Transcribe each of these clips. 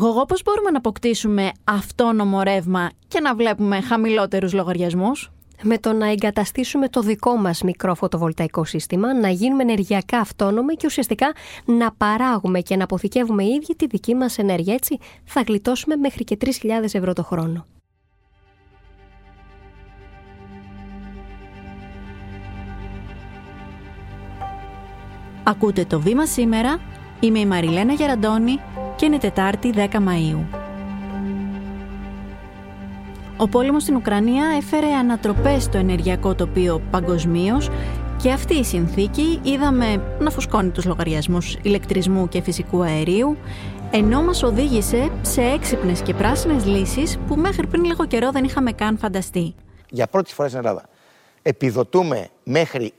Γογό, πώς μπορούμε να αποκτήσουμε αυτόνομο ρεύμα και να βλέπουμε χαμηλότερους λογαριασμούς; με το να εγκαταστήσουμε το δικό μας μικρό φωτοβολταϊκό σύστημα, να γίνουμε ενεργειακά αυτόνομοι και ουσιαστικά να παράγουμε και να αποθηκεύουμε οι ίδιοι τη δική μας ενέργεια. Έτσι θα γλιτώσουμε μέχρι και 3.000 ευρώ το χρόνο. Ακούτε το βήμα σήμερα. Είμαι η Μαριλένα Γεραντώνη και είναι Τετάρτη 10 Μαΐου. Ο πόλεμος στην Ουκρανία έφερε ανατροπές στο ενεργειακό τοπίο παγκοσμίως και αυτή η συνθήκη είδαμε να φουσκώνει τους λογαριασμούς ηλεκτρισμού και φυσικού αερίου ενώ μας οδήγησε σε έξυπνες και πράσινες λύσεις που μέχρι πριν λίγο καιρό δεν είχαμε καν φανταστεί. Για πρώτη φορά στην Ελλάδα επιδοτούμε μέχρι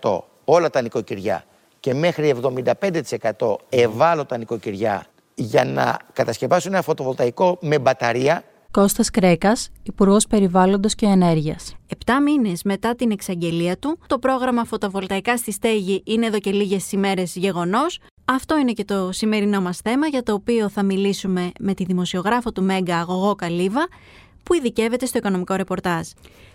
60% όλα τα νοικοκυριά και μέχρι 75% ευάλωτα νοικοκυριά για να κατασκευάσουν ένα φωτοβολταϊκό με μπαταρία Κώστας Κρέκας, Υπουργός Περιβάλλοντος και Ενέργειας. Επτά μήνες μετά την εξαγγελία του, το πρόγραμμα φωτοβολταϊκά στη στέγη είναι εδώ και λίγες ημέρες γεγονός. Αυτό είναι και το σημερινό μας θέμα για το οποίο θα μιλήσουμε με τη δημοσιογράφο του Μέγκα Αγωγό Καλίβα που ειδικεύεται στο οικονομικό ρεπορτάζ.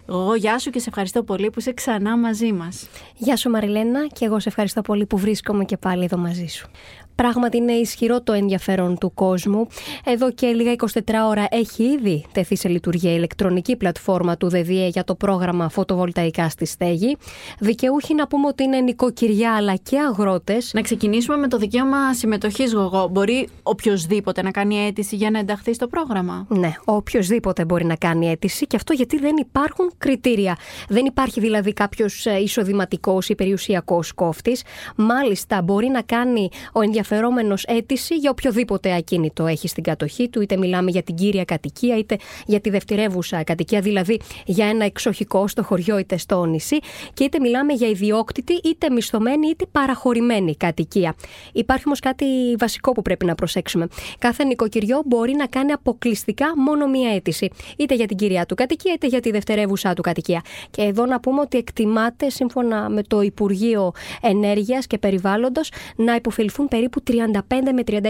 Εγώ γεια σου και σε ευχαριστώ πολύ που είσαι ξανά μαζί μας. Γεια σου Μαριλένα και εγώ σε ευχαριστώ πολύ που βρίσκομαι και πάλι εδώ μαζί σου. Πράγματι είναι ισχυρό το ενδιαφέρον του κόσμου. Εδώ και λίγα 24 ώρα έχει ήδη τεθεί σε λειτουργία η ηλεκτρονική πλατφόρμα του ΔΔΕ για το πρόγραμμα φωτοβολταϊκά στη στέγη. Δικαιούχοι να πούμε ότι είναι νοικοκυριά αλλά και αγρότες. Να ξεκινήσουμε με το δικαίωμα συμμετοχής, Γογό. Μπορεί οποιοδήποτε να κάνει αίτηση για να ενταχθεί στο πρόγραμμα; Ναι, οποιοδήποτε μπορεί να κάνει αίτηση και αυτό γιατί δεν υπάρχουν κριτήρια. Δεν υπάρχει δηλαδή κάποιος ε, εισοδηματικός ή περιουσιακός κόφτης. Μάλιστα, μπορεί να κάνει ο ενδιαφέρον ενδιαφερόμενος αίτηση για οποιοδήποτε ακίνητο έχει στην κατοχή του, είτε μιλάμε για την κύρια κατοικία, είτε για τη δευτερεύουσα κατοικία, δηλαδή για ένα εξοχικό στο χωριό είτε στο νησί, και είτε μιλάμε για ιδιόκτητη, είτε μισθωμένη, είτε παραχωρημένη κατοικία. Υπάρχει όμως κάτι βασικό που πρέπει να προσέξουμε. Κάθε νοικοκυριό μπορεί να κάνει αποκλειστικά μόνο μία αίτηση, είτε για την κυρία του κατοικία, είτε για τη δευτερεύουσά του κατοικία. Και εδώ να πούμε ότι εκτιμάται, σύμφωνα με το Υπουργείο Ενέργειας και Περιβάλλοντος, να υποφεληθούν περίπου περίπου 35 με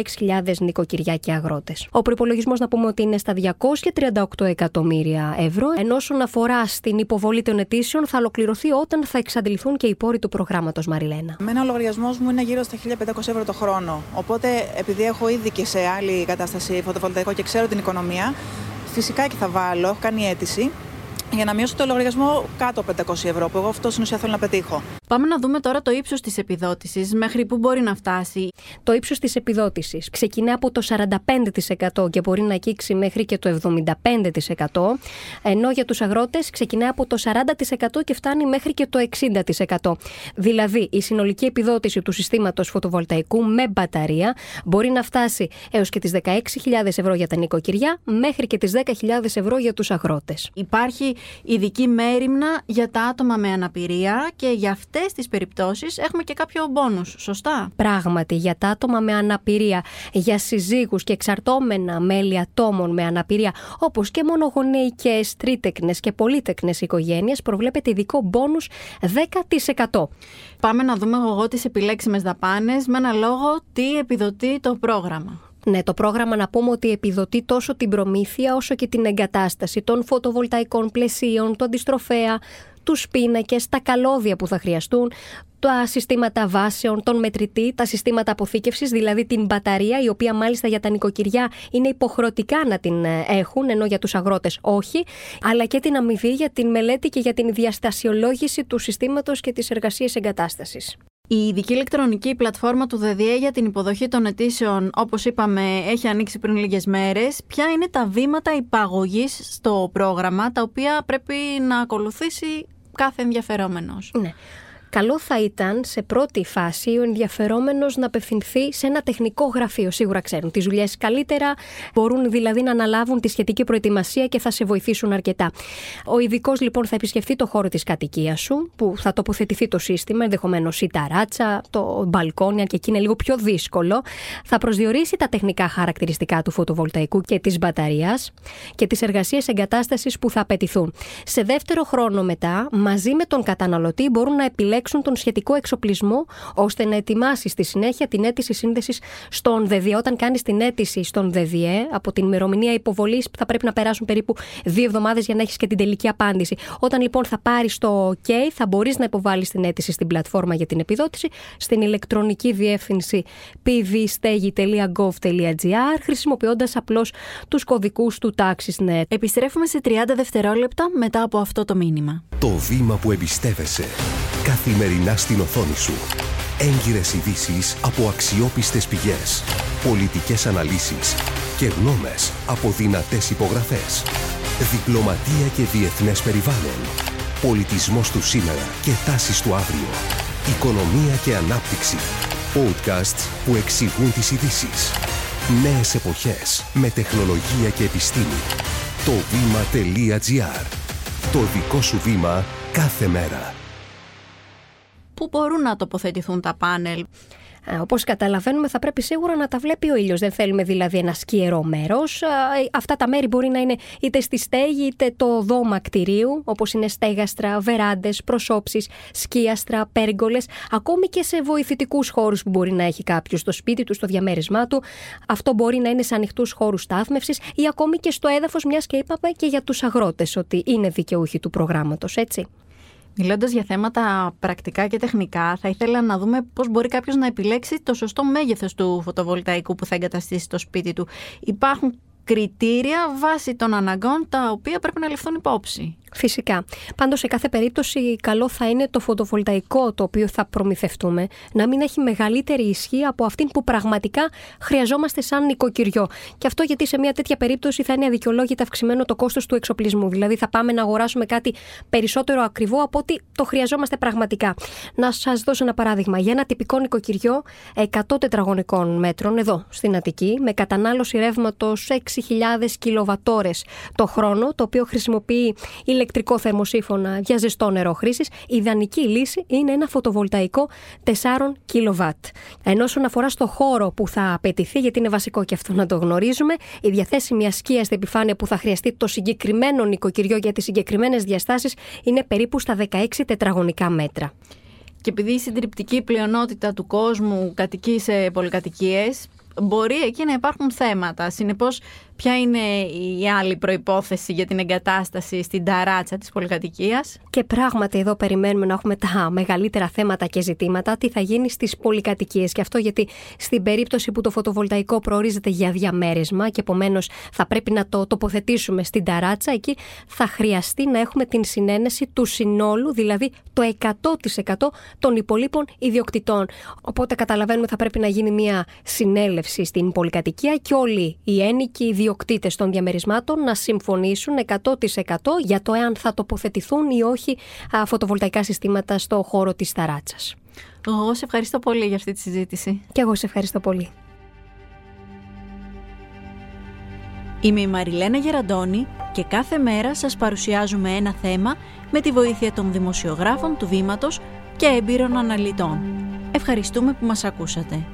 36.000 νοικοκυριά και αγρότες. Ο προπολογισμό να πούμε ότι είναι στα 238 εκατομμύρια ευρώ, ενώ όσον αφορά στην υποβολή των αιτήσεων θα ολοκληρωθεί όταν θα εξαντληθούν και οι πόροι του προγράμματος Μαριλένα. Μένα ο λογαριασμός μου είναι γύρω στα 1.500 ευρώ το χρόνο. Οπότε, επειδή έχω ήδη και σε άλλη κατάσταση φωτοβολταϊκό και ξέρω την οικονομία, φυσικά και θα βάλω, έχω κάνει αίτηση για να μειώσω το λογαριασμό κάτω από 500 ευρώ, που εγώ αυτό στην ουσία θέλω να πετύχω. Πάμε να δούμε τώρα το ύψος της επιδότησης, μέχρι πού μπορεί να φτάσει. Το ύψος της επιδότησης ξεκινά από το 45% και μπορεί να αγγίξει μέχρι και το 75%, ενώ για τους αγρότες ξεκινά από το 40% και φτάνει μέχρι και το 60%. Δηλαδή, η συνολική επιδότηση του συστήματος φωτοβολταϊκού με μπαταρία μπορεί να φτάσει έως και τις 16.000 ευρώ για τα νοικοκυριά, μέχρι και τις 10.000 ευρώ για τους αγρότες. Υπάρχει ειδική μέρημνα για τα άτομα με αναπηρία και για αυτές τις περιπτώσεις έχουμε και κάποιο μπόνους, σωστά; Πράγματι, για τα άτομα με αναπηρία, για συζύγους και εξαρτώμενα μέλη ατόμων με αναπηρία, όπως και μονογονεϊκές, τρίτεκνες και πολύτεκνες οικογένειες, προβλέπεται ειδικό μπόνους 10%. Πάμε να δούμε εγώ τις επιλέξιμες δαπάνες με ένα λόγο τι επιδοτεί το πρόγραμμα. Ναι, το πρόγραμμα να πούμε ότι επιδοτεί τόσο την προμήθεια όσο και την εγκατάσταση των φωτοβολταϊκών πλαισίων, το αντιστροφέα, τους πίνακες, τα καλώδια που θα χρειαστούν, τα συστήματα βάσεων, τον μετρητή, τα συστήματα αποθήκευσης, δηλαδή την μπαταρία, η οποία μάλιστα για τα νοικοκυριά είναι υποχρεωτικά να την ε, έχουν, ενώ για τους αγρότες όχι, αλλά και την αμοιβή για την μελέτη και για την διαστασιολόγηση του συστήματος και της εργασίας εγκατάστασης. Η ειδική ηλεκτρονική πλατφόρμα του ΔΔΕ για την υποδοχή των αιτήσεων, όπως είπαμε, έχει ανοίξει πριν λίγες μέρες. Ποια είναι τα βήματα υπαγωγής στο πρόγραμμα, τα οποία πρέπει να ακολουθήσει κάθε ενδιαφερόμενος. Ναι καλό θα ήταν σε πρώτη φάση ο ενδιαφερόμενος να απευθυνθεί σε ένα τεχνικό γραφείο. Σίγουρα ξέρουν τις δουλειές καλύτερα, μπορούν δηλαδή να αναλάβουν τη σχετική προετοιμασία και θα σε βοηθήσουν αρκετά. Ο ειδικός λοιπόν θα επισκεφθεί το χώρο της κατοικίας σου, που θα τοποθετηθεί το σύστημα, ενδεχομένως η ταράτσα, το μπαλκόνια και εκεί είναι λίγο πιο δύσκολο. Θα προσδιορίσει τα τεχνικά χαρακτηριστικά του φωτοβολταϊκού και της μπαταρίας και τις εργασίες εγκατάστασης που θα απαιτηθούν. Σε δεύτερο χρόνο μετά, μαζί με τον καταναλωτή μπορούν να επιλέξουν συλλέξουν τον σχετικό εξοπλισμό ώστε να ετοιμάσεις στη συνέχεια την αίτηση σύνδεσης στον ΔΔΕ. Όταν κάνεις την αίτηση στον ΔΔΕ, από την ημερομηνία υποβολής θα πρέπει να περάσουν περίπου δύο εβδομάδες για να έχεις και την τελική απάντηση. Όταν λοιπόν θα πάρεις το OK, θα μπορείς να υποβάλεις την αίτηση στην πλατφόρμα για την επιδότηση στην ηλεκτρονική διεύθυνση pvstegi.gov.gr χρησιμοποιώντας απλώς τους κωδικούς του TaxisNet. Επιστρέφουμε σε 30 δευτερόλεπτα μετά από αυτό το μήνυμα. Το βήμα που εμπιστεύεσαι. Καθημερινά στην οθόνη σου. Έγκυρες ειδήσεις από αξιόπιστες πηγές. Πολιτικές αναλύσεις και γνώμες από δυνατές υπογραφές. Διπλωματία και διεθνές περιβάλλον. Πολιτισμός του σήμερα και τάσεις του αύριο. Οικονομία και ανάπτυξη. Podcasts που εξηγούν τις ειδήσεις. Νέες εποχές με τεχνολογία και επιστήμη. Το βήμα.gr. Το δικό σου βήμα κάθε μέρα. Πού μπορούν να τοποθετηθούν τα πάνελ; Ε, Όπως καταλαβαίνουμε, θα πρέπει σίγουρα να τα βλέπει ο ήλιος. Δεν θέλουμε δηλαδή ένα σκιερό μέρος. Ε, αυτά τα μέρη μπορεί να είναι είτε στη στέγη είτε το δώμα κτηρίου, όπως είναι στέγαστρα, βεράντες, προσώψεις, σκίαστρα, πέργολες, ακόμη και σε βοηθητικούς χώρους που μπορεί να έχει κάποιος στο σπίτι του, στο διαμέρισμά του. Αυτό μπορεί να είναι σε ανοιχτούς χώρους στάθμευσης ή ακόμη και στο έδαφος, μιας και είπαμε και για τους αγρότες ότι είναι δικαιούχοι του προγράμματος, έτσι. Μιλώντας για θέματα πρακτικά και τεχνικά, θα ήθελα να δούμε πώς μπορεί κάποιος να επιλέξει το σωστό μέγεθος του φωτοβολταϊκού που θα εγκαταστήσει στο σπίτι του. Υπάρχουν κριτήρια βάσει των αναγκών τα οποία πρέπει να ληφθούν υπόψη. Φυσικά. Πάντως σε κάθε περίπτωση καλό θα είναι το φωτοβολταϊκό το οποίο θα προμηθευτούμε να μην έχει μεγαλύτερη ισχύ από αυτήν που πραγματικά χρειαζόμαστε σαν νοικοκυριό. Και αυτό γιατί σε μια τέτοια περίπτωση θα είναι αδικαιολόγητα αυξημένο το κόστος του εξοπλισμού. Δηλαδή θα πάμε να αγοράσουμε κάτι περισσότερο ακριβό από ότι το χρειαζόμαστε πραγματικά. Να σας δώσω ένα παράδειγμα. Για ένα τυπικό νοικοκυριό 100 τετραγωνικών μέτρων εδώ στην Αττική με κατανάλωση ρεύματος 6.000 κιλοβατόρες το χρόνο το οποίο χρησιμοποιεί ηλεκτρικό θερμοσύφωνα για ζεστό νερό χρήσης, η ιδανική λύση είναι ένα φωτοβολταϊκό 4 κιλοβάτ. Ενώ όσον αφορά στο χώρο που θα απαιτηθεί, γιατί είναι βασικό και αυτό να το γνωρίζουμε, η διαθέσιμη ασκία στην επιφάνεια που θα χρειαστεί το συγκεκριμένο νοικοκυριό για τις συγκεκριμένες διαστάσεις είναι περίπου στα 16 τετραγωνικά μέτρα. Και επειδή η συντριπτική πλειονότητα του κόσμου κατοικεί σε πολυκατοικίες, μπορεί εκεί να υπάρχουν θέματα. Συνεπώς, ποια είναι η άλλη προϋπόθεση για την εγκατάσταση στην ταράτσα της πολυκατοικίας; Και πράγματι εδώ περιμένουμε να έχουμε τα μεγαλύτερα θέματα και ζητήματα, τι θα γίνει στις πολυκατοικίες; Και αυτό γιατί στην περίπτωση που το φωτοβολταϊκό προορίζεται για διαμέρισμα και επομένως θα πρέπει να το τοποθετήσουμε στην ταράτσα, εκεί θα χρειαστεί να έχουμε την συνένεση του συνόλου, δηλαδή το 100% των υπολείπων ιδιοκτητών. Οπότε καταλαβαίνουμε θα πρέπει να γίνει μια συνέλευση στην πολυκατοικία και όλοι οι ένοικοι, ιδιοκτήτες των διαμερισμάτων να συμφωνήσουν 100% για το εάν θα τοποθετηθούν ή όχι φωτοβολταϊκά συστήματα στο χώρο της ταράτσας. Εγώ σε ευχαριστώ πολύ για αυτή τη συζήτηση. Και εγώ σε ευχαριστώ πολύ. Είμαι η Μαριλένα Γεραντώνη και κάθε μέρα σας παρουσιάζουμε ένα θέμα με τη βοήθεια των δημοσιογράφων του Βήματος και έμπειρων αναλυτών. Ευχαριστούμε που μας ακούσατε.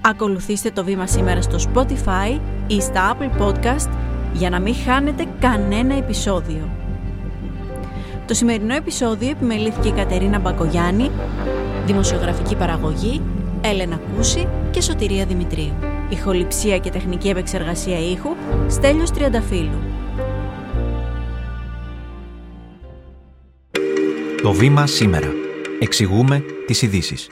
Ακολουθήστε το βήμα σήμερα στο Spotify ή στα Apple Podcast για να μην χάνετε κανένα επεισόδιο. Το σημερινό επεισόδιο επιμελήθηκε η Κατερίνα Μπακογιάννη, δημοσιογραφική παραγωγή, Έλενα Κούση και Σωτηρία Δημητρίου. Ηχοληψία και τεχνική επεξεργασία ήχου, Στέλιος Τριανταφύλου. Το βήμα σήμερα. Εξηγούμε τις ειδήσεις.